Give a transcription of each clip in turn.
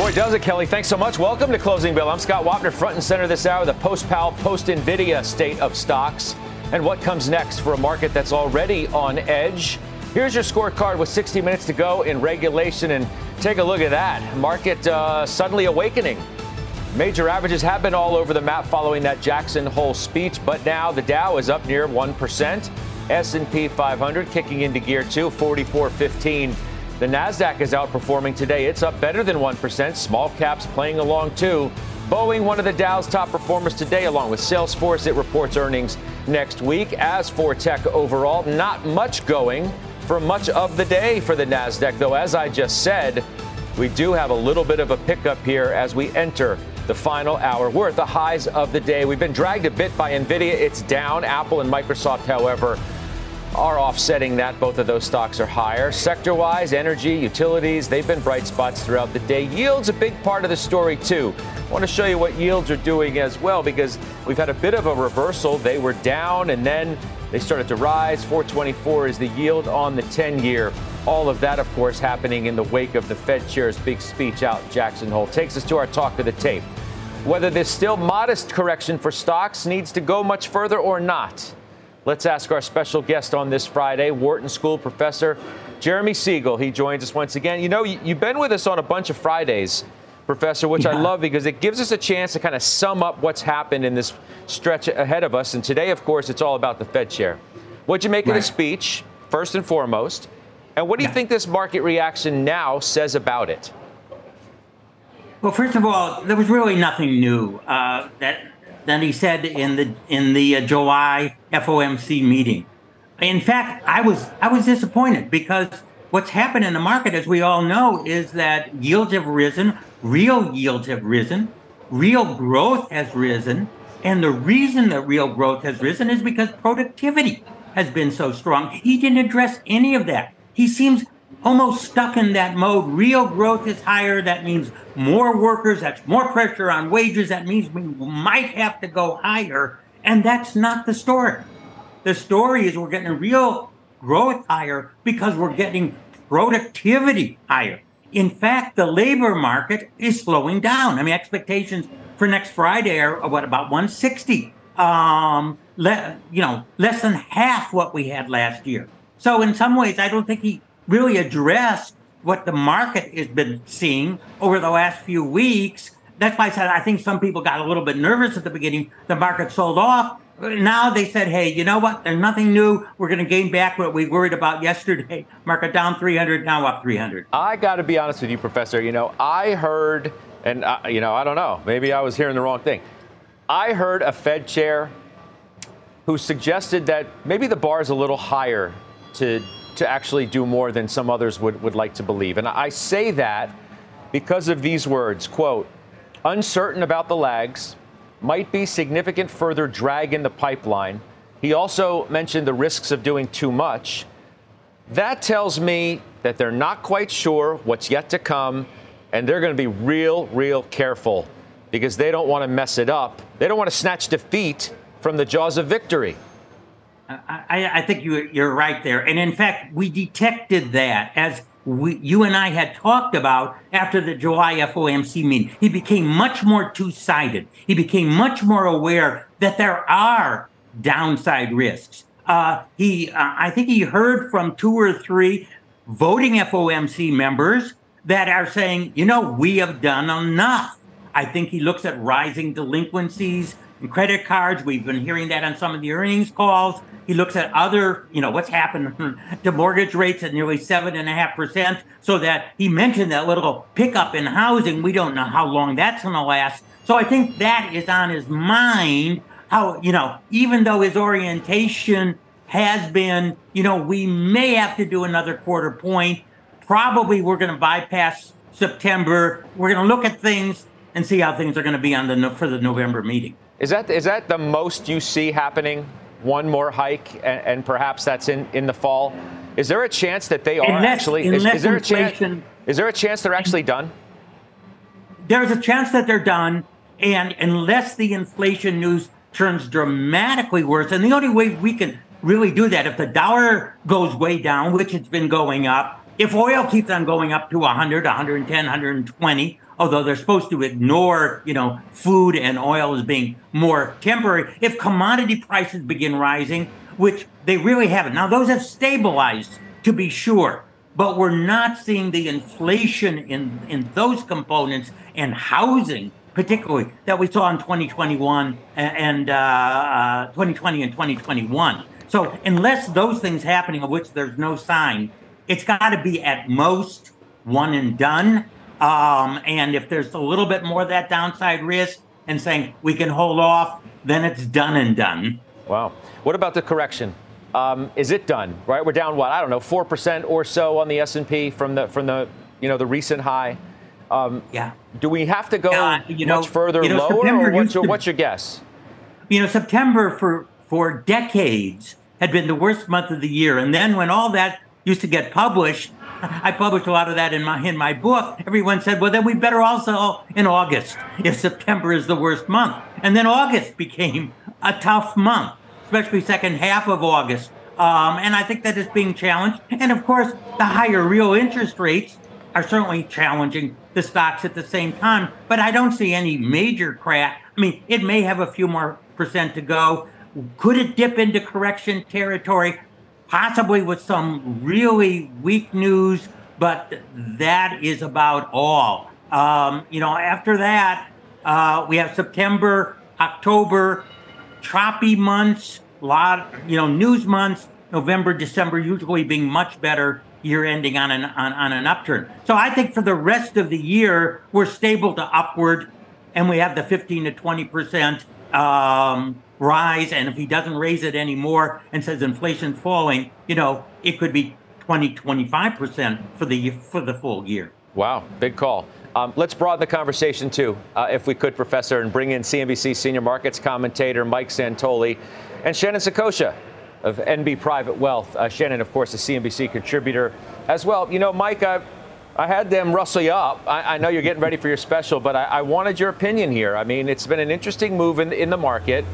Boy, does it, Kelly. Thanks so much. Welcome to Closing Bell. I'm Scott Wapner, front and center this hour, the post Powell, post NVIDIA state of stocks and what comes next for a market that's already on edge. Here's your scorecard with 60 minutes to go in regulation, and take a look at that. Market uh, suddenly awakening. Major averages have been all over the map following that Jackson Hole speech, but now the Dow is up near 1%. S&P 500 kicking into gear 2, 44.15. The Nasdaq is outperforming today. It's up better than 1%. Small caps playing along too. Boeing, one of the Dow's top performers today, along with Salesforce. It reports earnings next week. As for tech overall, not much going for much of the day for the NASDAQ, though, as I just said, we do have a little bit of a pickup here as we enter the final hour. We're at the highs of the day. We've been dragged a bit by NVIDIA. It's down. Apple and Microsoft, however, are offsetting that. Both of those stocks are higher. Sector wise, energy, utilities, they've been bright spots throughout the day. Yields a big part of the story, too. I want to show you what yields are doing as well because we've had a bit of a reversal. They were down and then they started to rise. 424 is the yield on the 10 year. All of that, of course, happening in the wake of the Fed chair's big speech out Jackson Hole. Takes us to our talk of the tape. Whether this still modest correction for stocks needs to go much further or not. Let's ask our special guest on this Friday, Wharton School professor Jeremy Siegel. He joins us once again. You know, you've been with us on a bunch of Fridays Professor, which yeah. I love because it gives us a chance to kind of sum up what's happened in this stretch ahead of us. And today, of course, it's all about the Fed chair. What'd you make right. of the speech, first and foremost? And what do you yeah. think this market reaction now says about it? Well, first of all, there was really nothing new uh, that that he said in the in the uh, July FOMC meeting. In fact, I was I was disappointed because what's happened in the market, as we all know, is that yields have risen, real yields have risen, real growth has risen. And the reason that real growth has risen is because productivity has been so strong. He didn't address any of that. He seems almost stuck in that mode. Real growth is higher. That means more workers. That's more pressure on wages. That means we might have to go higher. And that's not the story. The story is we're getting real growth higher because we're getting productivity higher. In fact, the labor market is slowing down. I mean, expectations for next Friday are what about 160? Um, le- you know, less than half what we had last year. So in some ways, I don't think he really addressed what the market has been seeing over the last few weeks. That's why I said I think some people got a little bit nervous at the beginning. The market sold off now they said, hey, you know what? There's nothing new. We're going to gain back what we worried about yesterday. Market down 300, now up 300. I got to be honest with you, Professor. You know, I heard, and, uh, you know, I don't know, maybe I was hearing the wrong thing. I heard a Fed chair who suggested that maybe the bar is a little higher to, to actually do more than some others would, would like to believe. And I say that because of these words quote, uncertain about the lags might be significant further drag in the pipeline. He also mentioned the risks of doing too much. That tells me that they're not quite sure what's yet to come, and they're going to be real, real careful because they don't want to mess it up. They don't want to snatch defeat from the jaws of victory. I, I think you, you're right there. And in fact, we detected that as we, you and I had talked about after the July FOMC meeting. He became much more two sided. He became much more aware that there are downside risks. Uh, he, uh, I think he heard from two or three voting FOMC members that are saying, you know, we have done enough. I think he looks at rising delinquencies and credit cards. We've been hearing that on some of the earnings calls. He looks at other, you know, what's happened to mortgage rates at nearly seven and a half percent. So that he mentioned that little pickup in housing. We don't know how long that's going to last. So I think that is on his mind. How, you know, even though his orientation has been, you know, we may have to do another quarter point, probably we're going to bypass September. We're going to look at things and see how things are going to be on the for the November meeting. Is that is that the most you see happening? One more hike, and, and perhaps that's in, in the fall. Is there a chance that they are Unless- actually? Is, unless is there a chance? Is there a chance they're actually done? there's a chance that they're done, and unless the inflation news turns dramatically worse, and the only way we can really do that if the dollar goes way down, which it's been going up, if oil keeps on going up to 100, 110, 120, although they're supposed to ignore, you know, food and oil as being more temporary, if commodity prices begin rising, which they really haven't. Now those have stabilized to be sure, but we're not seeing the inflation in in those components and housing particularly that we saw in 2021 and uh, uh, 2020 and 2021 so unless those things happening of which there's no sign it's got to be at most one and done um, and if there's a little bit more of that downside risk and saying we can hold off then it's done and done Wow. What about the correction? Um, is it done? Right, we're down what I don't know, four percent or so on the S and P from the from the you know the recent high. Um, yeah do we have to go Yeah, you know- much further you know, lower, September or what's your, to- what's your guess? you know, September for for decades had been the worst month of the year. And then when all that used to get published, I published a lot of that in my in my book. Everyone said, "Well, then we better also in August if September is the worst month." And then August became a tough month, especially second half of August. Um, and I think that is being challenged. And of course, the higher real interest rates are certainly challenging the stocks at the same time. But I don't see any major crack. I mean, it may have a few more percent to go. Could it dip into correction territory? Possibly with some really weak news, but that is about all. Um, you know, after that, uh, we have September, October, choppy months, lot you know news months. November, December usually being much better year ending on an on, on an upturn. So I think for the rest of the year we're stable to upward, and we have the 15 to 20 percent um, rise. And if he doesn't raise it anymore and says inflation's falling, you know it could be 20 25 percent for the for the full year. Wow, big call. Um, let's broaden the conversation too, uh, if we could, Professor, and bring in CNBC senior markets commentator Mike Santoli and Shannon Saccocia of NB Private Wealth. Uh, Shannon, of course, a CNBC contributor as well. You know, Mike, I, I had them rustle you up. I, I know you're getting ready for your special, but I, I wanted your opinion here. I mean, it's been an interesting move in, in the market.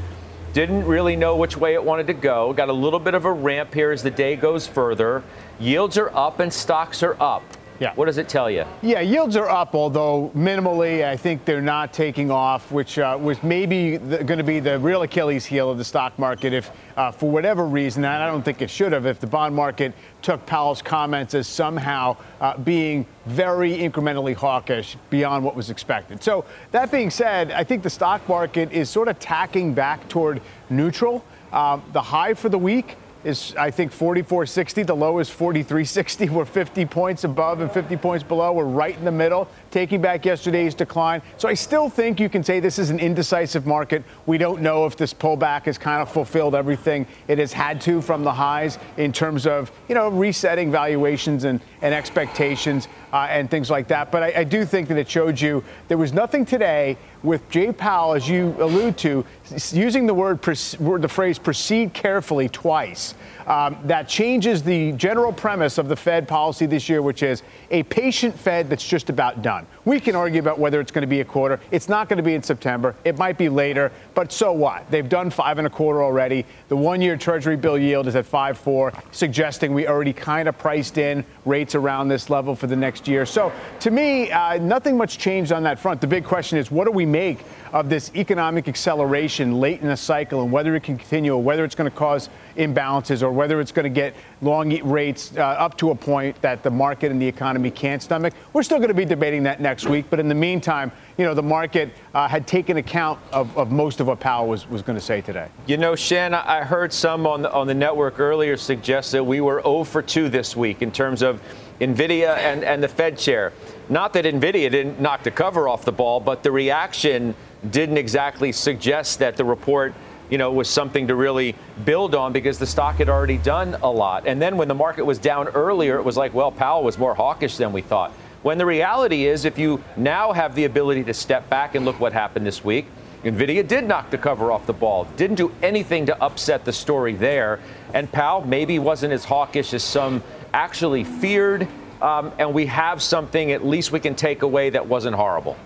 Didn't really know which way it wanted to go. Got a little bit of a ramp here as the day goes further. Yields are up and stocks are up. Yeah. What does it tell you? Yeah, yields are up, although minimally. I think they're not taking off, which uh, was maybe going to be the real Achilles heel of the stock market if, uh, for whatever reason, and I don't think it should have, if the bond market took Powell's comments as somehow uh, being very incrementally hawkish beyond what was expected. So, that being said, I think the stock market is sort of tacking back toward neutral. Um, the high for the week is I think 44.60. The low is 43.60. We're 50 points above and 50 points below. We're right in the middle, taking back yesterday's decline. So I still think you can say this is an indecisive market. We don't know if this pullback has kind of fulfilled everything it has had to from the highs in terms of you know resetting valuations and, and expectations uh, and things like that. But I, I do think that it showed you there was nothing today with Jay Powell, as you allude to, using the word the phrase proceed carefully twice. Um, that changes the general premise of the Fed policy this year, which is a patient Fed that's just about done. We can argue about whether it's going to be a quarter. It's not going to be in September. It might be later, but so what? They've done five and a quarter already. The one-year Treasury bill yield is at 5.4, suggesting we already kind of priced in rates around this level for the next year. So to me, uh, nothing much changed on that front. The big question is, what do we make of this economic acceleration late in the cycle, and whether it can continue, or whether it's going to cause imbalances, or whether it's going to get long rates uh, up to a point that the market and the economy can't stomach. We're still going to be debating that next week, but in the meantime, you know, the market uh, had taken account of, of most of what Powell was, was going to say today. You know, Shan, I heard some on the, on the network earlier suggest that we were 0 for 2 this week in terms of NVIDIA and, and the Fed chair. Not that NVIDIA didn't knock the cover off the ball, but the reaction didn't exactly suggest that the report you know, was something to really build on because the stock had already done a lot. And then when the market was down earlier, it was like, well, Powell was more hawkish than we thought. When the reality is, if you now have the ability to step back and look what happened this week, NVIDIA did knock the cover off the ball, didn't do anything to upset the story there. And Powell maybe wasn't as hawkish as some actually feared. Um, and we have something at least we can take away that wasn't horrible.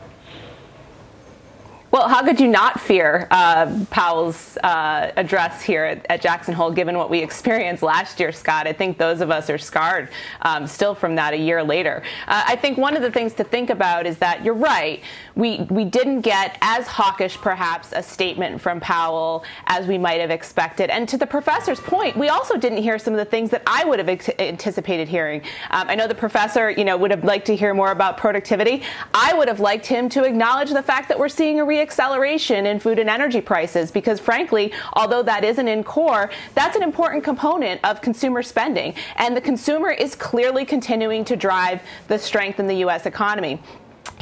Well, how could you not fear uh, Powell's uh, address here at, at, Jackson Hole, given what we experienced last year, Scott? I think those of us are scarred um, still from that a year later. Uh, I think one of the things to think about is that you're right. We we didn't get as hawkish, perhaps, a statement from Powell as we might have expected. And to the professor's point, we also didn't hear some of the things that I would have anticipated hearing. Um, I know the professor, you know, would have liked to hear more about productivity. I would have liked him to acknowledge the fact that we're seeing a re acceleration in food and energy prices because, frankly, although that isn't in core, that's an important component of consumer spending. And the consumer is clearly continuing to drive the strength in the U.S. economy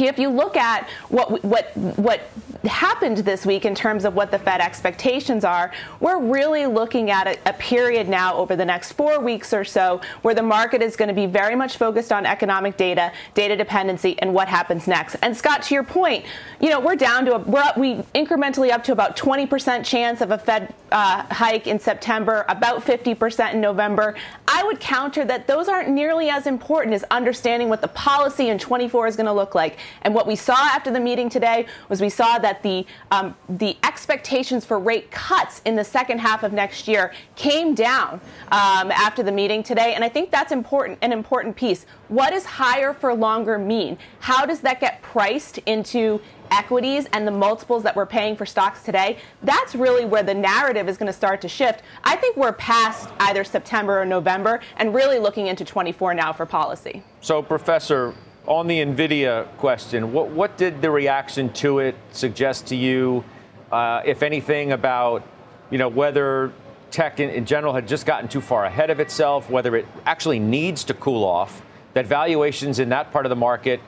if you look at what what what happened this week in terms of what the Fed expectations are, we're really looking at a, a, period now over the next four weeks or so where the market is going to be very much focused on economic data, data dependency, and what happens next. And Scott, to your point, you know we're down to a, we're up, we incrementally up to about 20% chance of a Fed uh, hike in September, about 50% in November. I would counter that those aren't nearly as important as understanding what the policy in 24 is going to look like. And what we saw after the meeting today was we saw that the um, the expectations for rate cuts in the second half of next year came down um, after the meeting today. And I think that's important, an important piece. What does higher for longer mean? How does that get priced into equities and the multiples that we're paying for stocks today, that's really where the narrative is going to start to shift. I think we're past either September or November and really looking into 24 now for policy. So, Professor, on the NVIDIA question, what, what did the reaction to it suggest to you, uh, if anything, about you know whether tech in, in, general had just gotten too far ahead of itself, whether it actually needs to cool off, that valuations in that part of the market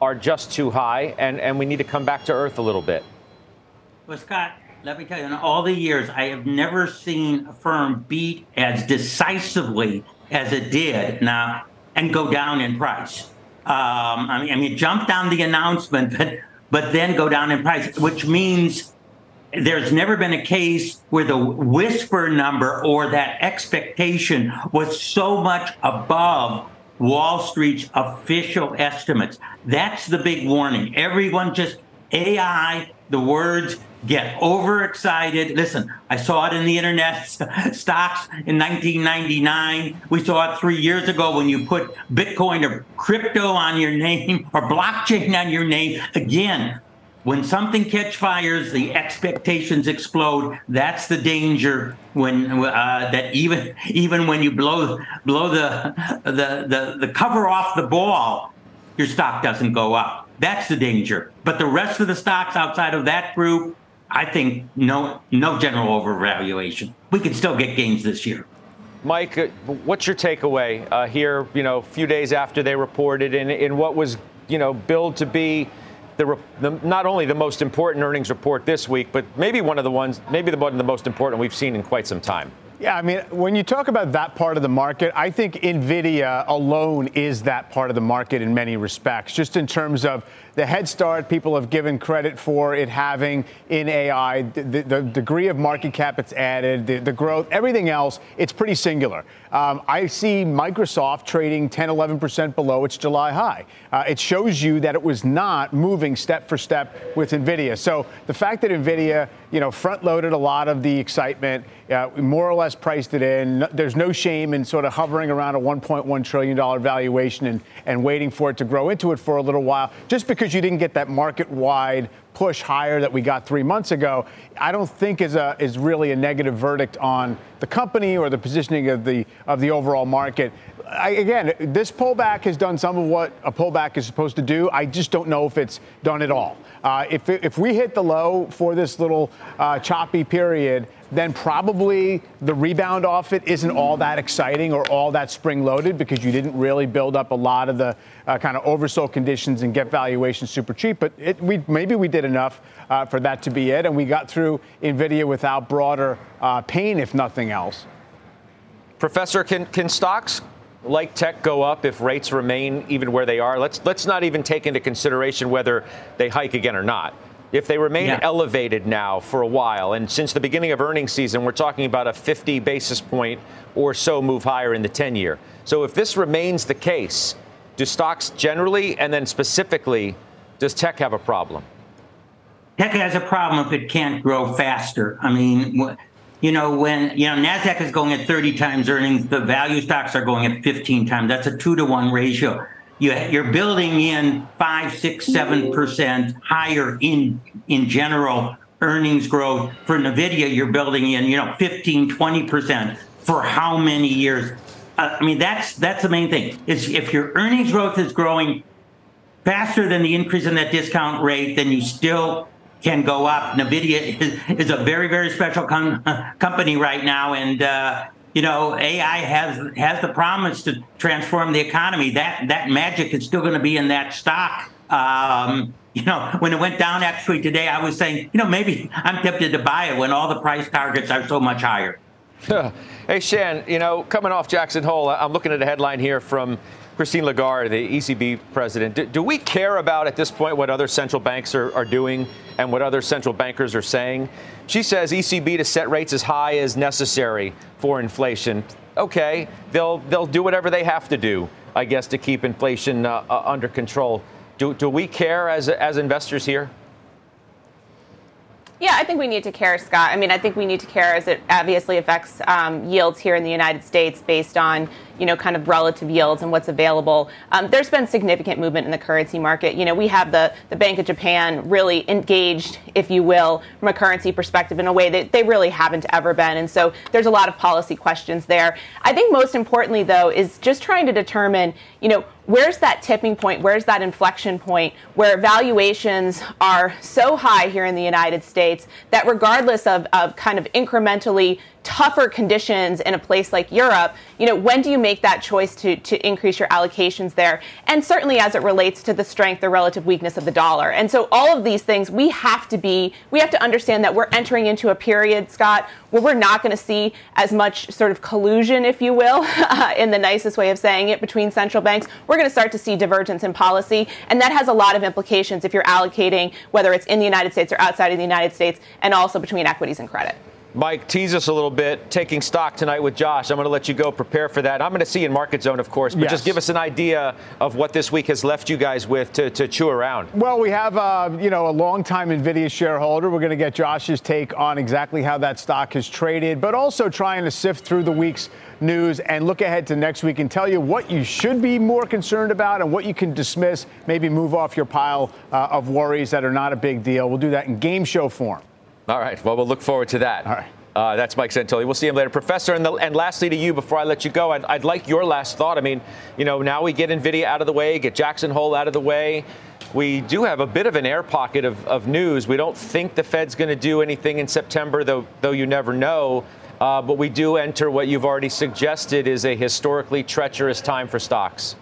are just too high, and, and we need to come back to earth a little bit? Well, Scott, let me tell you, in all the years, I have never seen a firm beat as decisively as it did now and go down in price. Um, I, mean, I mean, jump down the announcement, but, but then go down in price, which means there's never been a case where the whisper number or that expectation was so much above Wall Street's official estimates. That's the big warning. Everyone just AI, the words get overexcited. Listen, I saw it in the internet stocks in 1999. We saw it three years ago when you put Bitcoin or crypto on your name or blockchain on your name. Again, when something catch fires, the expectations explode. That's the danger when uh, that even even when you blow blow the, the the the cover off the ball, your stock doesn't go up. That's the danger. But the rest of the stocks outside of that group, I think no no general overvaluation. We can still get gains this year. Mike, uh, what's your takeaway uh, here? You know, a few days after they reported, in, in what was you know billed to be the, the, not only the most important earnings report this week, but maybe one of the ones, maybe the one of the most important we've seen in quite some time. Yeah, I mean, when you talk about that part of the market, I think NVIDIA alone is that part of the market in many respects, just in terms of the head start people have given credit for it having in AI, the, the degree of market cap it's added, the, the growth, everything else, it's pretty singular. Um, I see Microsoft trading 10, 11% below its July high. Uh, it shows you that it was not moving step for step with NVIDIA. So the fact that NVIDIA, you know, front loaded a lot of the excitement, uh, more or less priced it in, there's no shame in sort of hovering around a $1.1 trillion valuation and, and waiting for it to grow into it for a little while, just because because you didn't get that market wide push higher that we got three months ago, I don't think is a is really a negative verdict on the company or the positioning of the of the overall market. I, again, this pullback has done some of what a pullback is supposed to do. I just don't know if it's done it all. Uh, if, if we hit the low for this little uh, choppy period, then probably the rebound off it isn't all that exciting or all that spring loaded because you didn't really build up a lot of the uh, kind of oversold conditions and get valuations super cheap. But it, we, maybe we did enough uh, for that to be it, and we got through NVIDIA without broader uh, pain, if nothing else. Professor, can, can stocks like tech go up if rates remain even where they are? Let's, let's not even take into consideration whether they hike again or not. If they remain yeah. elevated now for a while, and since the beginning of earnings season, we're talking about a 50 basis point or so move higher in the 10 year. So if this remains the case, do stocks generally and then specifically, does tech have a problem? Tech has a problem if it can't grow faster. I mean, you know, when, you know, NASDAQ is going at 30 times earnings, the value stocks are going at 15 times. That's a two to one ratio you, you're building in five, six, seven percent higher in in general earnings growth for Nvidia. You're building in, you know, 15, 20 percent for how many years? Uh, I mean, that's that's the main thing. Is if your earnings growth is growing faster than the increase in that discount rate, then you still can go up. Nvidia is, a very very special com- company right now, and uh, you know, AI has has the promise to transform the economy. That that magic is still going to be in that stock. Um, you know, when it went down actually today, I was saying, you know, maybe I'm tempted to buy it when all the price targets are so much higher. hey, Shan, you know, coming off Jackson Hole, I'm looking at a headline here from Christine Lagarde, the ECB president. Do, do, we care about at this point what other central banks are, are doing and what other central bankers are saying? She says ECB to set rates as high as necessary for inflation. Okay, they'll they'll do whatever they have to do, I guess, to keep inflation uh, uh, under control. Do, do we care as as investors here? Yeah, I think we need to care, Scott. I mean, I think we need to care as it obviously affects um, yields here in the United States based on you know, kind of relative yields and what's available. Um, there's been significant movement in the currency market. You know, we have the, the Bank of Japan really engaged, if you will, from a currency perspective in a way that they really haven't ever been. And so there's a lot of policy questions there. I think most importantly, though, is just trying to determine, you know, where's that tipping point? Where's that inflection point where valuations are so high here in the United States that regardless of, of kind of incrementally tougher conditions in a place like Europe, you know, when do you make that choice to, to increase your allocations there? And certainly as it relates to the strength or relative weakness of the dollar. And so all of these things, we have to be, we have to understand that we're entering into a period, Scott, where we're not going to see as much sort of collusion, if you will, in the nicest way of saying it, between central banks. We're going to start to see divergence in policy. And that has a lot of implications if you're allocating, whether it's in the United States or outside of the United States, and also between equities and credit. Mike, tease us a little bit. Taking stock tonight with Josh. I'm going to let you go prepare for that. I'm going to see you in Market Zone, of course, but yes. just give us an idea of what this week has left you guys with to, to chew around. Well, we have uh, you know a long-time Nvidia shareholder. We're going to get Josh's take on exactly how that stock has traded, but also trying to sift through the week's news and look ahead to next week and tell you what you should be more concerned about and what you can dismiss, maybe move off your pile uh, of worries that are not a big deal. We'll do that in game show form. All right. Well, we'll look forward to that. All right. Uh, that's Mike Santoli. We'll see him later. Professor, and, the, and lastly to you, before I let you go, I'd, I'd, like your last thought. I mean, you know, now we get NVIDIA out of the way, get Jackson Hole out of the way. We do have a bit of an air pocket of, of news. We don't think the Fed's going to do anything in September, though, though you never know. Uh, but we do enter what you've already suggested is a historically treacherous time for stocks.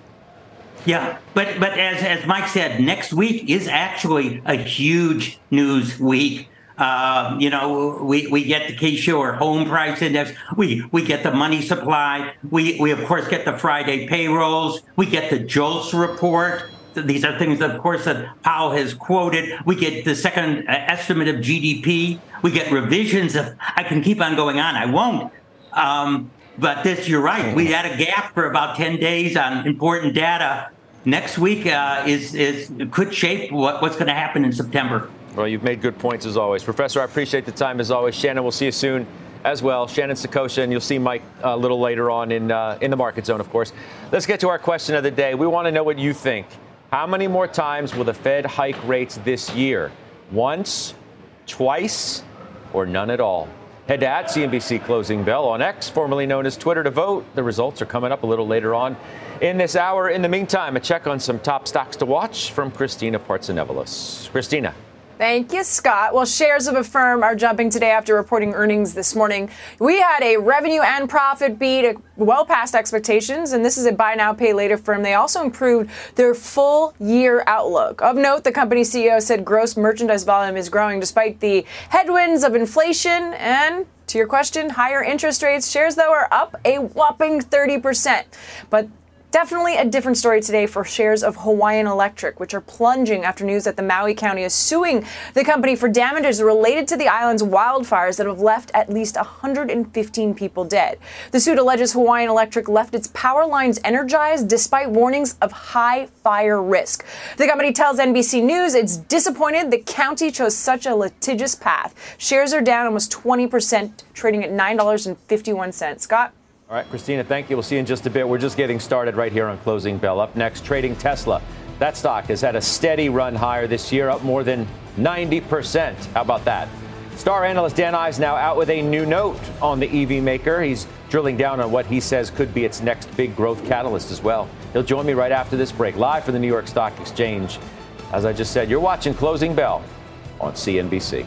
Yeah, but but as as Mike said, next week is actually a huge news week. Uh, you know, we, we get the Case-Shiller home price index. We we get the money supply. We we of course get the Friday payrolls. We get the JOLTS report. These are things, of course, that Powell has quoted. We get the second uh, estimate of GDP. We get revisions of. I can keep on going on. I won't. Um, but this, you're right. We had a gap for about 10 days on important data. Next week uh, is is could shape what, what's going to happen in September. Well, you've made good points as always. Professor, I appreciate the time as always. Shannon, we'll see you soon as well. Shannon Saccocia, and you'll see Mike a little later on in, uh, in the market zone, of course. Let's get to our question of the day. We want to know what you think. How many more times will the Fed hike rates this year? Once, twice, or none at all? Head to at CNBC Closing Bell on X, formerly known as Twitter, to vote. The results are coming up a little later on in this hour. In the meantime, a check on some top stocks to watch from Christina Partsinevelos. Christina. Thank you, Scott. Well, shares of a firm are jumping today after reporting earnings this morning. We had a revenue and profit beat well past expectations, and this is a buy now, pay later firm. They also improved their full year outlook. Of note, the company CEO said gross merchandise volume is growing despite the headwinds of inflation and to your question, higher interest rates. Shares, though, are up a whopping 30%. But Definitely a different story today for shares of Hawaiian Electric, which are plunging after news that the Maui County is suing the company for damages related to the island's wildfires that have left at least 115 people dead. The suit alleges Hawaiian Electric left its power lines energized despite warnings of high fire risk. The company tells NBC News it's disappointed the county chose such a litigious path. Shares are down almost 20%, trading at $9.51. Scott? All right, Christina, thank you. We'll see you in just a bit. We're just getting started right here on Closing Bell. Up next, trading Tesla. That stock has had a steady run higher this year, up more than 90%. How about that? Star analyst Dan Ives now out with a new note on the EV maker. He's drilling down on what he says could be its next big growth catalyst as well. He'll join me right after this break, live from the New York Stock Exchange. As I just said, you're watching Closing Bell on CNBC.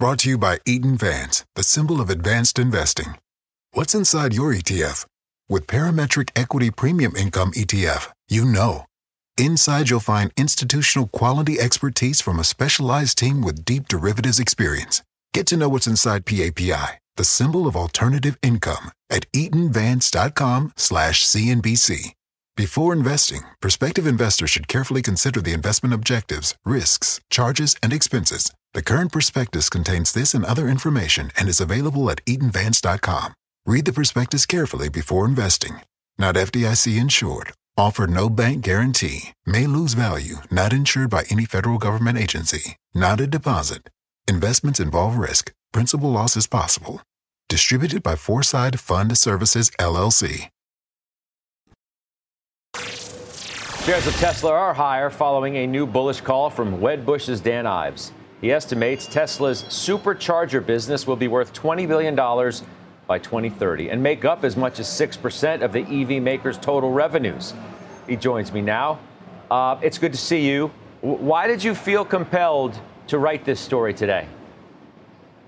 Brought to you by Eaton Vance, the symbol of advanced investing. What's inside your ETF? With Parametric Equity Premium Income ETF, you know. Inside, you'll find institutional quality expertise from a specialized team with deep derivatives experience. Get to know what's inside PAPI, the symbol of alternative income, at eatonvance.com slash CNBC. Before investing, prospective investors should carefully consider the investment objectives, risks, charges, and expenses the current prospectus contains this and other information and is available at eatonvance.com. Read the prospectus carefully before investing. Not FDIC insured. Offer no bank guarantee. May lose value. Not insured by any federal government agency. Not a deposit. Investments involve risk. Principal loss is possible. Distributed by Foreside Fund Services, LLC. Shares of Tesla are higher following a new bullish call from Wedbush's Dan Ives. He estimates Tesla's supercharger business will be worth $20 billion by 2030 and make up as much as 6% of the EV maker's total revenues. He joins me now. Uh, it's good to see you. Why did you feel compelled to write this story today?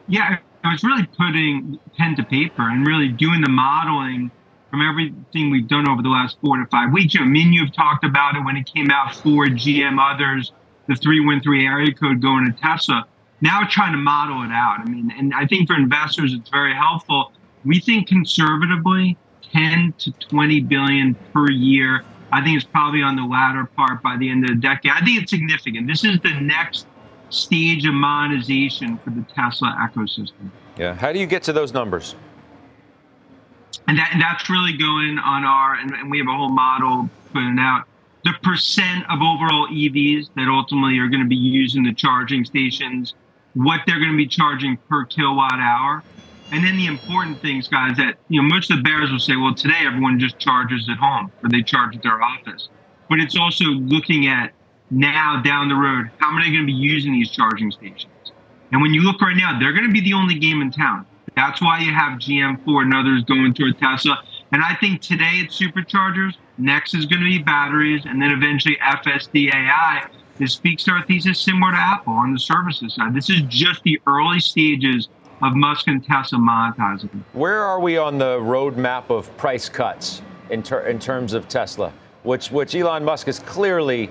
Yeah, I was really putting pen to paper and really doing the modeling from everything we've done over the last four to five weeks. I mean, you've talked about it when it came out, Ford, GM, others the 313 area code going to Tesla. Now trying to model it out. I mean, and I think for investors, it's very helpful. We think conservatively 10 to 20 billion per year. I think it's probably on the latter part by the end of the decade. I think it's significant. This is the next stage of monetization for the Tesla ecosystem. Yeah. How do you get to those numbers? And, that, and that's really going on our, and, and we have a whole model putting out the percent of overall EVs that ultimately are going to be using the charging stations, what they're going to be charging per kilowatt hour. And then the important things, guys, that you know, most of the bears will say, well, today everyone just charges at home or they charge at their office. But it's also looking at now down the road, how many are going to be using these charging stations? And when you look right now, they're going to be the only game in town. That's why you have GM, Ford, and others going toward Tesla. And I think today it's superchargers. Next is going to be batteries, and then eventually FSD AI. This speaks to our thesis similar to Apple on the services side. This is just the early stages of Musk and Tesla monetizing. Where are we on the roadmap of price cuts in, ter- in terms of Tesla? which which Elon Musk has clearly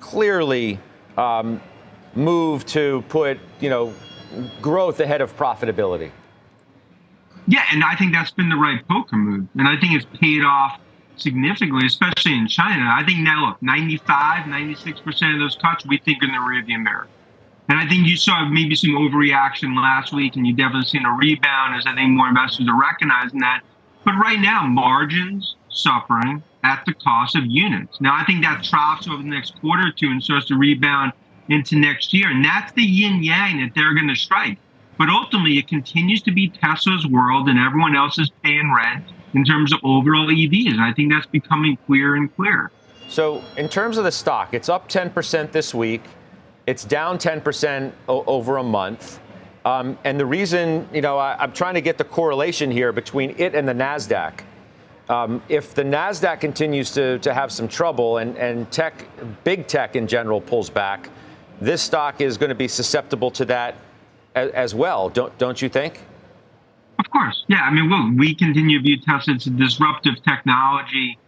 clearly um, moved to put you know growth ahead of profitability. Yeah, and I think that's been the right poker move, and I think it's paid off significantly, especially in China. I think now, look, 95, 96% of those cuts we think in the rearview mirror. And I think you saw maybe some overreaction last week, and you definitely seen a rebound as I think more investors are recognizing that. But right now, margins suffering at the cost of units. Now, I think that troughs over the next quarter or two and starts to rebound into next year. And that's the yin yang that they're going to strike. But ultimately, it continues to be Tesla's world, and everyone else is paying rent in terms of overall EVs. And I think that's becoming clearer and clearer. So, in terms of the stock, it's up 10% this week. It's down 10% o- over a month. Um, and the reason, you know, I, am trying to get the correlation here between it and the NASDAQ. Um, if the NASDAQ continues to, to have some trouble and, and tech, big tech in general, pulls back, this stock is going to be susceptible to that as, as well, don't, don't you think? Of course. Yeah. I mean, look, we continue to view Tesla as a disruptive technology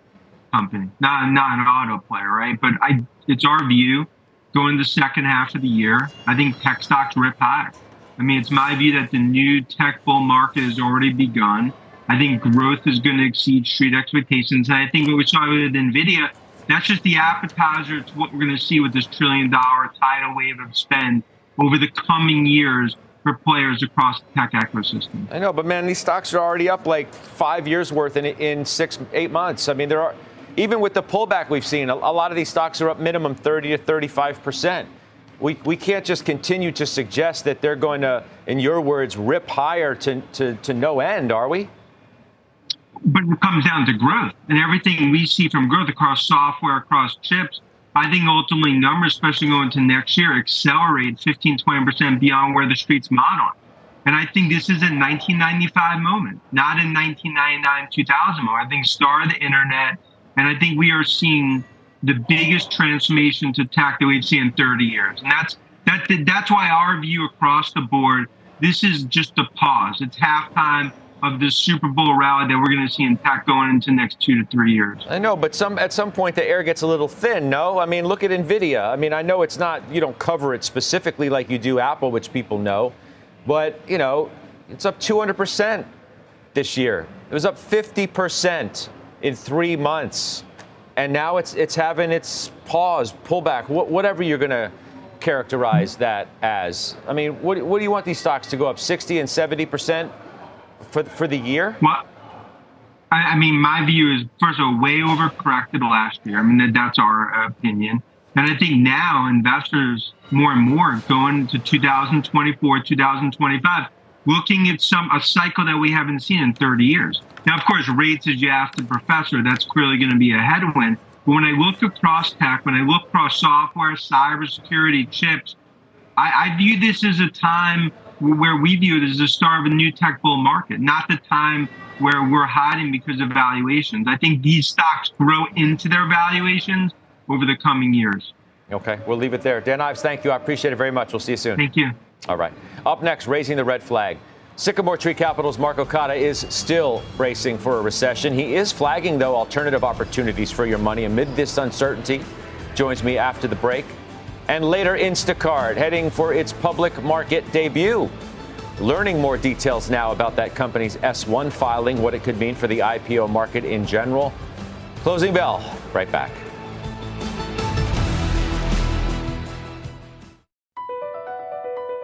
company, not, not an auto player, right? But I, it's our view going the second half of the year, I think tech stocks rip higher. I mean, it's my view that the new tech bull market has already begun. I think growth is going to exceed street expectations. And I think what we saw with NVIDIA, that's just the appetizer. It's what we're going to see with this trillion dollar tidal wave of spend over the coming years for players across the tech ecosystem. I know, but man, these stocks are already up like five years worth in, in six, eight months. I mean, there are even with the pullback we've seen, a, a lot of these stocks are up minimum 30 to 35 percent. We, we can't just continue to suggest that they're going to, in your words, rip higher to, to, to no end, are we? But it comes down to growth. And everything we see from growth across software, across chips, I think ultimately numbers, especially going to next year, accelerate 15, 20% beyond where the street's modeled. And I think this is a 1995 moment, not a 1999, 2000 moment. I think start of the internet, and I think we are seeing the biggest transformation to tech that we've seen in 30 years. And that's that, that's why our view across the board, this is just a pause. It's halftime of this Super Bowl rally that we're going to see tech going into next two to three years. I know, but some at some point the air gets a little thin. No, I mean look at Nvidia. I mean I know it's not you don't cover it specifically like you do Apple, which people know, but you know it's up 200 percent this year. It was up 50 percent in three months, and now it's it's having its pause, pullback, wh- whatever you're going to characterize that as. I mean, what, what do you want these stocks to go up 60 and 70 percent for for the year? Well, I, mean, my view is first of all way overcorrected last year. I mean, that, that's our opinion. And I think now investors more and more going to 2024, 2025, looking at some a cycle that we haven't seen in 30 years. Now, of course, rates, as you asked the professor, that's clearly going to be a headwind. But when I look across tech, when I look across software, cybersecurity, chips, I, I view this as a time where we view it as the start of a new tech bull market, not the time where we're hiding because of valuations. I think these stocks grow into their valuations over the coming years. Okay, we'll leave it there. Dan Ives, thank you. I appreciate it very much. We'll see you soon. Thank you. All right. Up next, raising the red flag. Sycamore Tree Capital's Mark Okada is still bracing for a recession. He is flagging, though, alternative opportunities for your money amid this uncertainty. Joins me after the break. And later, Instacart heading for its public market debut. Learning more details now about that company's S1 filing, what it could mean for the IPO market in general. Closing bell. Right back.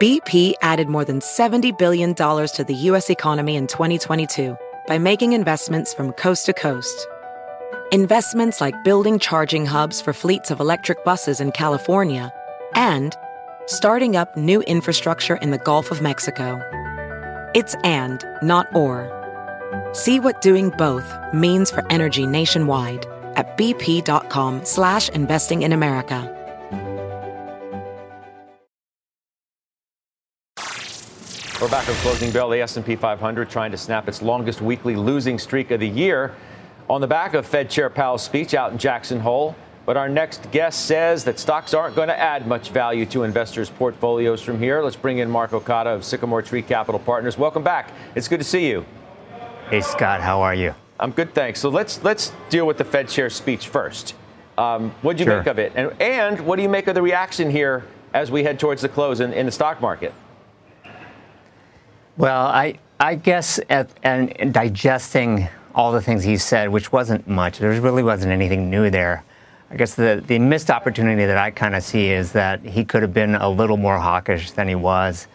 BP added more than $70 billion to the U.S. economy in 2022 by making investments from coast to coast. Investments like building charging hubs for fleets of electric buses in California and starting up new infrastructure in the Gulf of Mexico. It's and, not or. See what doing both means for energy nationwide at bp.com slash investing in America. We're back on closing bell. The S&P 500 trying to snap its longest weekly losing streak of the year on the back of Fed Chair Powell's speech out in Jackson Hole. But our next guest says that stocks aren't going to add much value to investors' portfolios from here. Let's bring in Mark Okada of Sycamore Tree Capital Partners. Welcome back. It's good to see you. Hey, Scott, how are you? I'm good, thanks. So let's let's deal with the Fed chair speech first. Um, what do you Sure. make of it, and and what do you make of the reaction here as we head towards the close in, in the stock market? Well, I I guess at, and and digesting all the things he said, which wasn't much. There really wasn't anything new there. I guess the, the missed opportunity that I kind of see is that he could have been a little more hawkish than he was.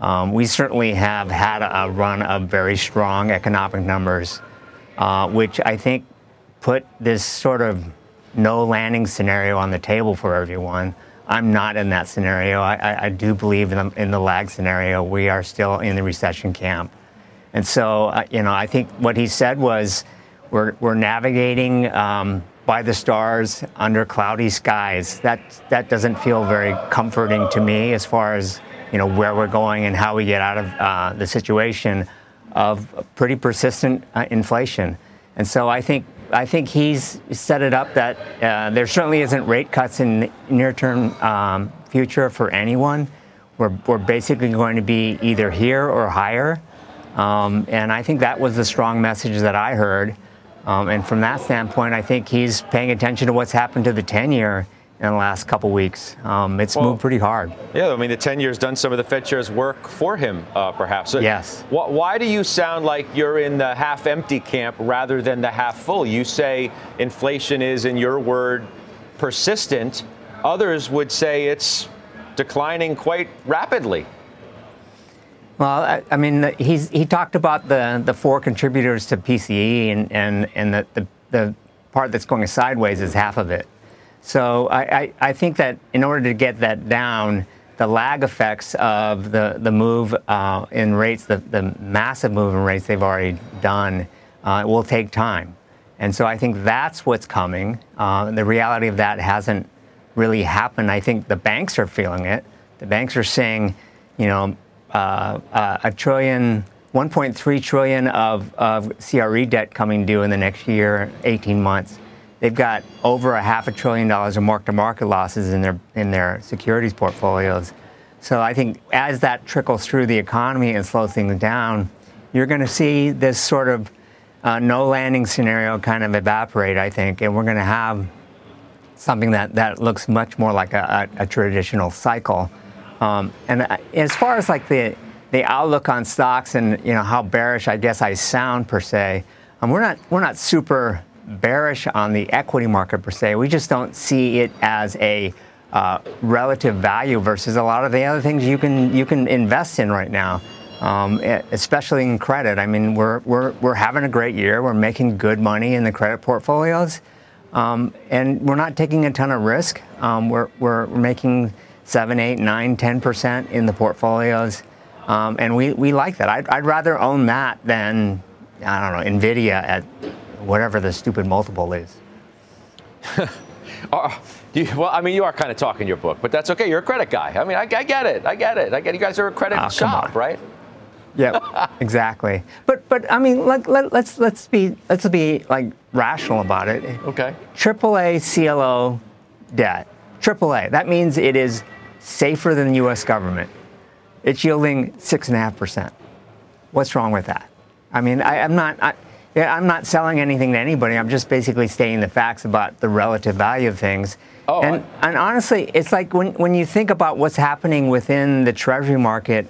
Um, we certainly have had a run of very strong economic numbers, uh, which I think put this sort of no landing scenario on the table for everyone. I'm not in that scenario. I, I, I do believe in the, in the lag scenario. We are still in the recession camp. And so, uh, you know, I think what he said was we're, we're navigating um, by the stars under cloudy skies. That, that doesn't feel very comforting to me as far as, you know, where we're going and how we get out of uh, the situation of pretty persistent uh, inflation. And so I think I think he's set it up that uh, there certainly isn't rate cuts in near-term um, future for anyone. We're, we're basically going to be either here or higher. Um, and I think that was the strong message that I heard. Um, and from that standpoint, I think he's paying attention to what's happened to the 10 year in the last couple weeks. Um, it's Well- moved pretty hard. Yeah, I mean, the 10 years done some of the Fed chair's work for him, uh, perhaps. So Yes. wh- why do you sound like you're in the half empty camp rather than the half full? You say inflation is, in your word, persistent. Others would say it's declining quite rapidly. Well, I, I mean, he's, he talked about the, the four contributors to PCE, and, and, and the, the, the part that's going sideways is half of it. So I, I, I think that in order to get that down, the lag effects of the, the move uh, in rates, the, the massive move in rates they've already done, uh, will take time. And so I think that's what's coming. Uh, the reality of that hasn't really happened. I think the banks are feeling it. The banks are saying, you know, a trillion, 1.3 trillion of, of CRE debt coming due in the next year, 18 months. They've got over a half a trillion dollars of mark-to-market losses in their in their securities portfolios. So I think as that trickles through the economy and slows things down, you're going to see this sort of uh, no landing scenario kind of evaporate. I think, and we're going to have something that, that looks much more like a, a, a traditional cycle. Um, and as far as like the the outlook on stocks and you know how bearish I guess I sound per se, um, we're not we're not super bearish on the equity market per se. We just don't see it as a uh, relative value versus a lot of the other things you can you can invest in right now. Um, especially in credit. I mean, we're, we're, we're having a great year. We're making good money in the credit portfolios. Um, and we're not taking a ton of risk. Um, we're, we're making 7, 8, 9, 10% in the portfolios. Um, and we, we like that. I'd, I'd rather own that than, I don't know, NVIDIA at whatever the stupid multiple is. Uh, you, well, I mean, you are kind of talking your book, but that's okay. You're a credit guy. I mean, I, I get it. I get it. I get. You guys are a credit Oh, shop, right? Yeah, exactly. But but I mean, let, let, let's let's be let's be like rational about it. Okay. AAA CLO debt. AAA. That means it is safer than the U.S. government. It's yielding six and a half percent. What's wrong with that? I mean, I, I'm not. I, yeah, I'm not selling anything to anybody. I'm just basically stating the facts about the relative value of things. Oh, and, and honestly, it's like when, when you think about what's happening within the Treasury market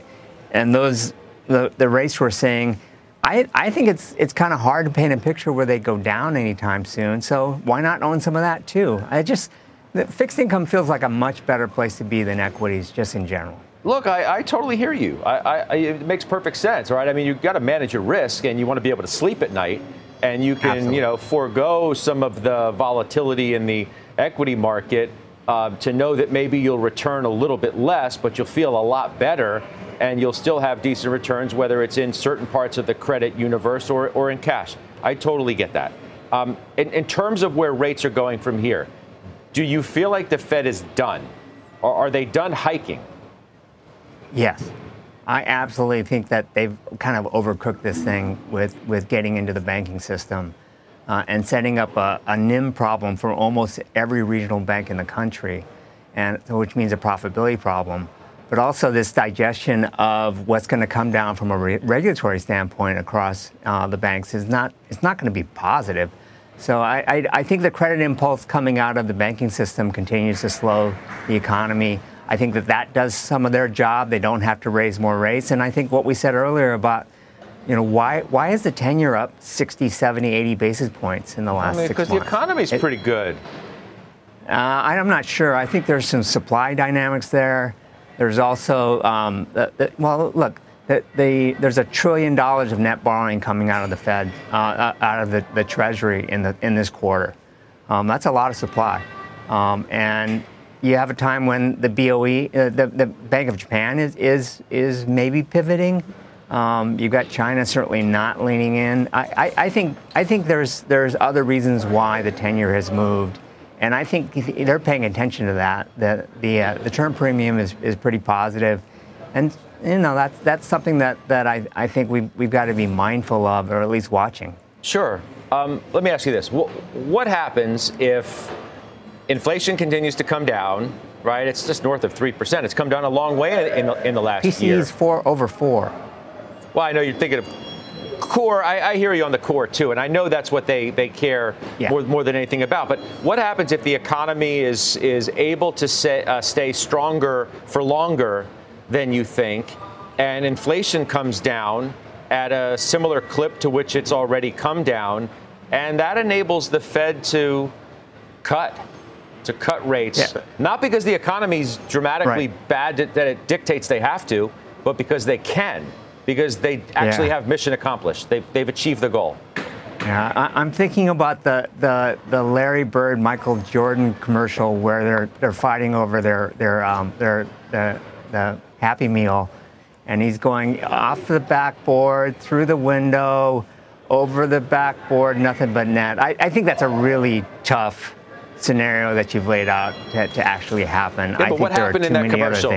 and those the, the rates we're seeing, I, I think it's it's kind of hard to paint a picture where they go down anytime soon. So why not own some of that too? I just the fixed income feels like a much better place to be than equities, just in general. Look, I, I totally hear you. I, I, it makes perfect sense, right? I mean, you've got to manage your risk, and you want to be able to sleep at night, and you can, Absolutely. you know, forego some of the volatility in the equity market uh, to know that maybe you'll return a little bit less, but you'll feel a lot better, and you'll still have decent returns, whether it's in certain parts of the credit universe or, or in cash. I totally get that. Um, in, in terms of where rates are going from here, do you feel like the Fed is done? Or are they done hiking? Yes. I absolutely think that they've kind of overcooked this thing with, with getting into the banking system uh, and setting up a, a NIM problem for almost every regional bank in the country, and which means a profitability problem. but also this digestion of what's going to come down from a re- regulatory standpoint across uh, the banks is not it's not going to be positive. So I, I, I, think the credit impulse coming out of the banking system continues to slow the economy. I think that that does some of their job. They don't have to raise more rates. And I think what we said earlier about you know, why why is the 10-year up 60, 70, 80 basis points in the last I mean, six months? Because the economy's it, pretty good. Uh, I'm not sure. I think there's some supply dynamics there. There's also, um, the, the, well, look, the, the, there's a trillion dollars of net borrowing coming out of the Fed, uh, uh out of the, the Treasury in, the, in this quarter. Um, that's a lot of supply. Um, and you have a time when the BOJ, uh, the, the Bank of Japan, is, is, is maybe pivoting. Um, you've got China certainly not leaning in. I, I, I, think, I think there's, there's other reasons why the 10-year has moved. And I think they're paying attention to that. The, the, uh, the term premium is, is pretty positive. And you know, that's, that's something that, that I, I think we've, we've got to be mindful of, or at least watching. Sure. Um, let me ask you this. What, what happens if inflation continues to come down, right? It's just north of 3%. It's come down a long way in, the, in the last PCE year. is four over four. Well, I know you're thinking of core. I, I, hear you on the core too, and I know that's what they, they care yeah. more, more than anything about. But what happens if the economy is is able to say, uh, stay stronger for longer than you think, and inflation comes down at a similar clip to which it's already come down, and that enables the Fed to cut to cut rates, yeah. not because the economy's dramatically right. bad that it dictates they have to, but because they can because they actually yeah. have mission accomplished. They've, they've achieved the goal. Yeah, I, am thinking about the, the, the Larry Bird, Michael Jordan commercial where they're they're fighting over their their um, their the, the Happy Meal, and he's going off the backboard through the window, over the backboard, nothing but net. I, I think that's a really tough scenario that you've laid out to, to actually happen. Yeah, but what happened in that commercial?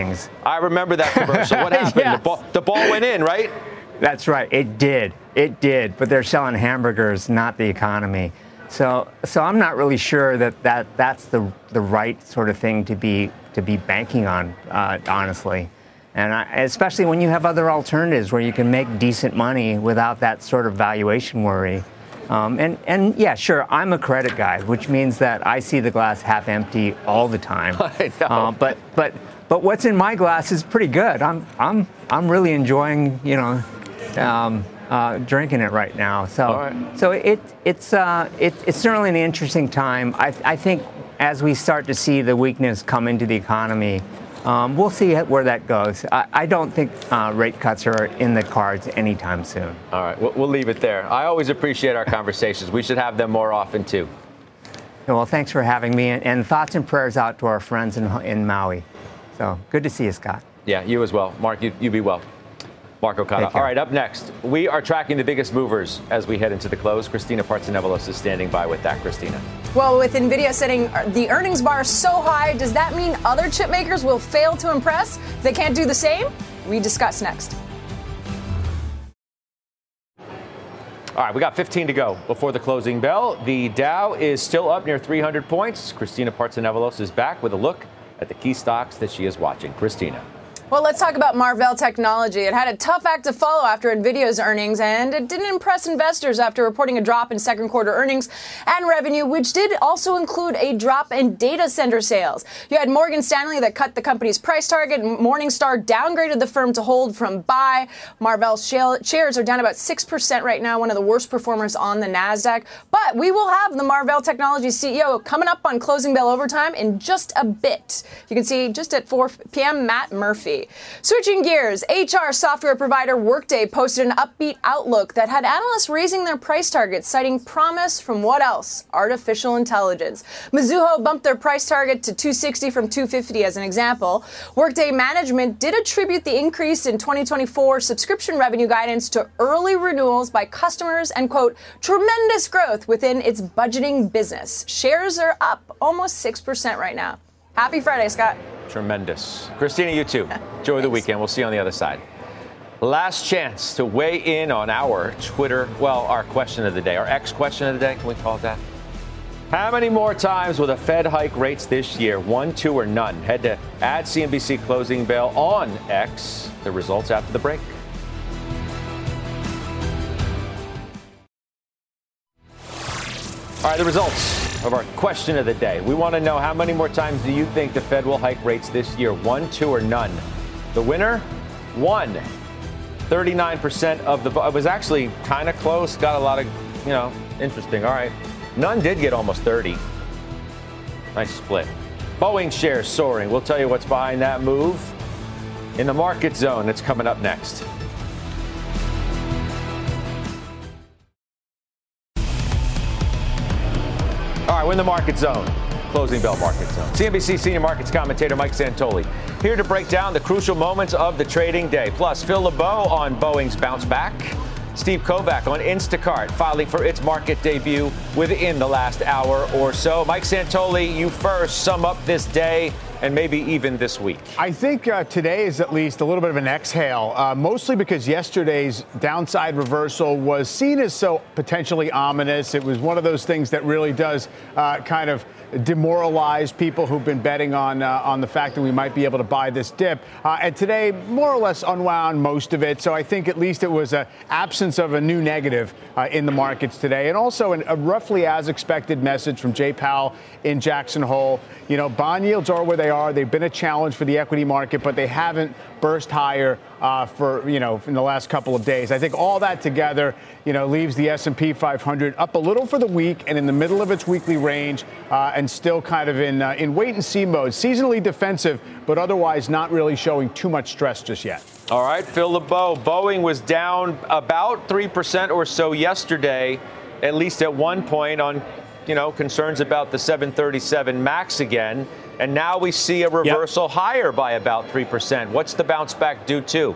I remember that commercial. What happened? yes. the, ball, the ball went in, right? That's right. It did. It did. But they're selling hamburgers, not the economy. So, so I'm not really sure that, that that's the, the right sort of thing to be to be banking on, uh, honestly. And I, especially when you have other alternatives where you can make decent money without that sort of valuation worry. Um, and, and yeah, sure, I'm a credit guy, which means that I see the glass half empty all the time. Uh, but, but, but what's in my glass is pretty good. I'm, I'm, I'm really enjoying, you know, um, uh, drinking it right now. So, right. so it, it's, uh, it, it's certainly an interesting time. I, I think as we start to see the weakness come into the economy, um, we'll see where that goes. I, I don't think uh, rate cuts are in the cards anytime soon. All right, we'll, we'll leave it there. I always appreciate our conversations. We should have them more often, too. Well, thanks for having me, and, and thoughts and prayers out to our friends in, in Maui. So good to see you, Scott. Yeah, you as well. Mark, you, you be well. Mark Okada. All right, up next, we are tracking the biggest movers as we head into the close. Christina Partsinevelos is standing by with that. Christina. Well, with Nvidia setting the earnings bar so high, does that mean other chip makers will fail to impress? They can't do the same? We discuss next. All right, we got 15 to go before the closing bell. The Dow is still up near 300 points. Christina Partsinevelos is back with a look at the key stocks that she is watching. Christina. Well, let's talk about Marvell Technology. It had a tough act to follow after Nvidia's earnings, and it didn't impress investors after reporting a drop in second quarter earnings and revenue, which did also include a drop in data center sales. You had Morgan Stanley that cut the company's price target. Morningstar downgraded the firm to hold from buy. Marvell's shares are down about 6% right now, one of the worst performers on the NASDAQ. But we will have the Marvell Technology CEO coming up on closing bell overtime in just a bit. You can see just at 4 p.m., Matt Murphy. Switching gears, HR software provider Workday posted an upbeat outlook that had analysts raising their price targets, citing promise from what else? Artificial intelligence. Mizuho bumped their price target to 260 from 250 as an example. Workday management did attribute the increase in 2024 subscription revenue guidance to early renewals by customers and quote, tremendous growth within its budgeting business. Shares are up almost 6% right now. Happy Friday, Scott. Tremendous. Christina, you too. Enjoy the weekend. We'll see you on the other side. Last chance to weigh in on our Twitter, well, our question of the day, our X question of the day. Can we call it that? How many more times will the Fed hike rates this year? One, two, or none? Head to add CNBC closing bell on X. The results after the break. All right, the results of our question of the day. We want to know how many more times do you think the Fed will hike rates this year? One, two, or none? The winner? One. 39% of the. It was actually kind of close. Got a lot of, you know, interesting. All right. None did get almost 30. Nice split. Boeing shares soaring. We'll tell you what's behind that move in the market zone. It's coming up next. We're in the market zone. Closing bell market zone. CNBC senior markets commentator Mike Santoli here to break down the crucial moments of the trading day. Plus, Phil LeBeau on Boeing's bounce back. Steve Kovach on Instacart filing for its market debut within the last hour or so. Mike Santoli, you first sum up this day and maybe even this week? I think uh, today is at least a little bit of an exhale, uh, mostly because yesterday's downside reversal was seen as so potentially ominous. It was one of those things that really does uh, kind of demoralize people who've been betting on uh, on the fact that we might be able to buy this dip. Uh, and today, more or less unwound most of it. So I think at least it was an absence of a new negative uh, in the markets today, and also an, a roughly as expected message from Jay Powell in Jackson Hole. You know, bond yields are where they are. They've been a challenge for the equity market, but they haven't burst higher uh, for you know in the last couple of days. I think all that together, you know, leaves the S&P 500 up a little for the week and in the middle of its weekly range, uh, and still kind of in uh, in wait and see mode, seasonally defensive, but otherwise not really showing too much stress just yet. All right, Phil LeBeau. Boeing was down about three percent or so yesterday, at least at one point on you know concerns about the 737 Max again. And now we see a reversal yep. higher by about 3%. What's the bounce back due to?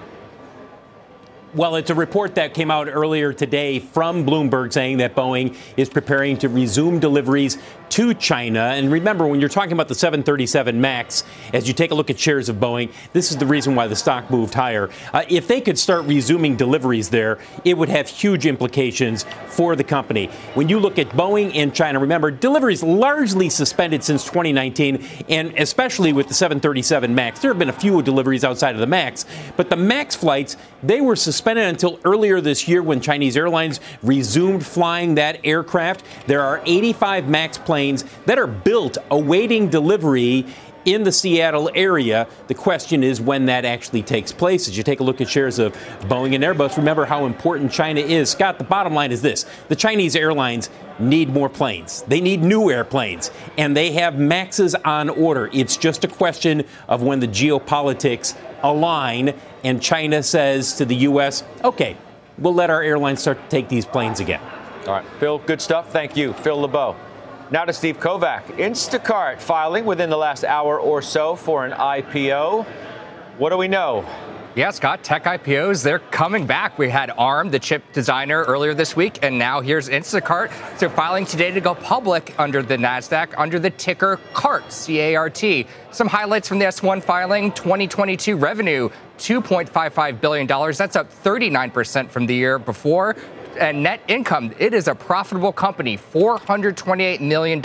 Well, it's a report that came out earlier today from Bloomberg saying that Boeing is preparing to resume deliveries to China. And remember, when you're talking about the 737 MAX, as you take a look at shares of Boeing, this is the reason why the stock moved higher. Uh, if they could start resuming deliveries there, it would have huge implications for the company. When you look at Boeing in China, remember, deliveries largely suspended since 2019, and especially with the 737 MAX. There have been a few deliveries outside of the MAX, but the MAX flights, they were suspended until earlier this year when Chinese airlines resumed flying that aircraft. There are 85 MAX planes that are built awaiting delivery in the Seattle area. The question is when that actually takes place. As you take a look at shares of Boeing and Airbus, remember how important China is. Scott, the bottom line is this the Chinese airlines need more planes. They need new airplanes, and they have Maxes on order. It's just a question of when the geopolitics align, and China says to the U.S., okay, we'll let our airlines start to take these planes again. All right, Phil, good stuff. Thank you. Phil LeBeau. Now to Steve Kovach. Instacart filing within the last hour or so for an IPO. What do we know? Yeah, Scott, tech IPOs, they're coming back. We had ARM, the chip designer, earlier this week, and now here's Instacart. They're filing today to go public under the NASDAQ under the ticker CART, C A R T. Some highlights from the S1 filing 2022 revenue, $2.55 billion. That's up 39% from the year before and net income, it is a profitable company, $428 million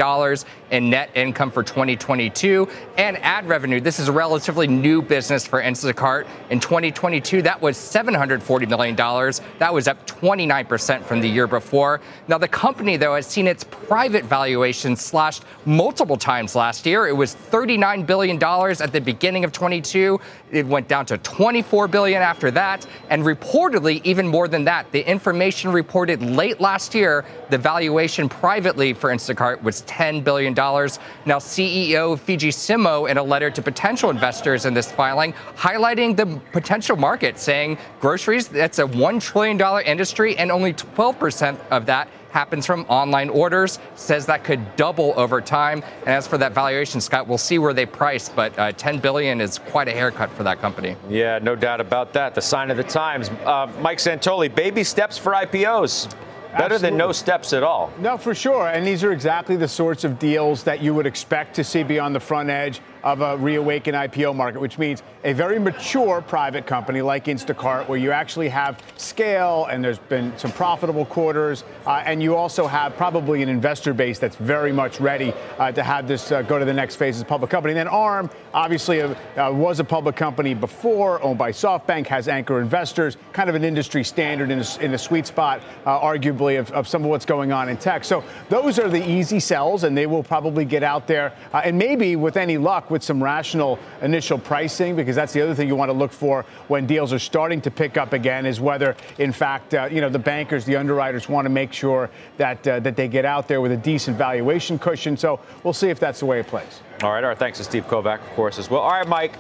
in net income for 2022. And ad revenue, this is a relatively new business for Instacart. In 2022, that was $740 million. That was up 29% from the year before. Now, the company, though, has seen its private valuation slashed multiple times last year. It was $39 billion at the beginning of 22. It went down to 24 billion after that, and reportedly even more than that. The information reported late last year, the valuation privately for Instacart was 10 billion dollars. Now, CEO Fidji Simo, in a letter to potential investors in this filing, highlighting the potential market, saying groceries that's a one trillion dollar industry, and only 12 percent of that happens from online orders. Says that could double over time. And as for that valuation, Scott, we'll see where they price, but uh, 10 billion is quite a haircut for that company. Yeah, no doubt about that. The sign of the times. Uh, Mike Santoli, baby steps for IPOs. Better Absolutely. than no steps at all. No, for sure. And these are exactly the sorts of deals that you would expect to see be on the front edge of a reawakened IPO market, which means a very mature private company like Instacart, where you actually have scale and there's been some profitable quarters, uh, and you also have probably an investor base that's very much ready uh, to have this uh, go to the next phase as a public company. And then ARM, obviously, uh, uh, was a public company before, owned by SoftBank, has anchor investors, kind of an industry standard in the, in the sweet spot, uh, arguably, of, of, some of what's going on in tech. So those are the easy sells, and they will probably get out there, and maybe with any luck, with some rational initial pricing, because that's the other thing you want to look for when deals are starting to pick up again, is whether, in fact, you know, the bankers, the underwriters want to make sure that that they get out there with a decent valuation cushion. So we'll see if that's the way it plays. All right. Our thanks to Steve Kovach, of course, as well. All right, Mike.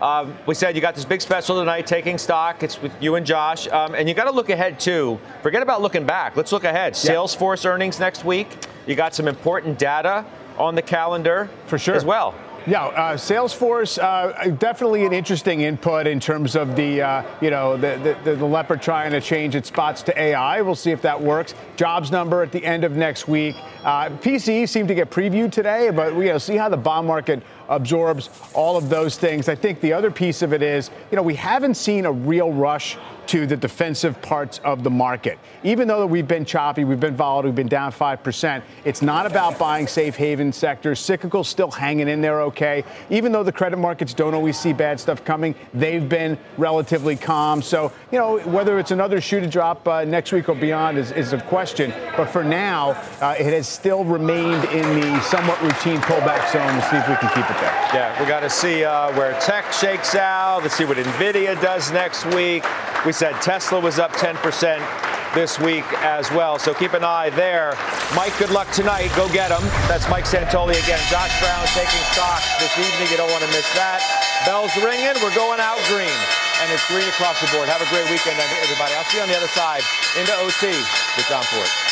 Um, we said you got this big special tonight, taking stock. It's with you and Josh, um, and you got to look ahead too. Forget about looking back. Let's look ahead. Yeah. Salesforce earnings next week. You got some important data on the calendar for sure as well. Yeah, uh, Salesforce uh, definitely an interesting input in terms of the uh, you know the, the, the leopard trying to change its spots to AI. We'll see if that works. Jobs number at the end of next week. Uh, PCE seemed to get previewed today, but we you know, see how the bond market absorbs all of those things. I think the other piece of it is, you know, we haven't seen a real rush to the defensive parts of the market. Even though we've been choppy, we've been volatile, we've been down 5%, it's not about buying safe haven sectors. Cyclical still hanging in there okay. Even though the credit markets don't always see bad stuff coming, they've been relatively calm. So, you know, whether it's another shoe to drop uh, next week or beyond is, is, a question. But for now, uh, it has still remained in the somewhat routine pullback zone. We'll see if we can keep it Yeah, we got to see uh, where tech shakes out. Let's see what NVIDIA does next week. We said Tesla was up 10% this week as well. So keep an eye there. Mike, good luck tonight. Go get them. That's Mike Santoli again. Josh Brown taking stocks this evening. You don't want to miss that. Bells ringing. We're going out green. And it's green across the board. Have a great weekend, everybody. I'll see you on the other side into OT with Jon Fortt.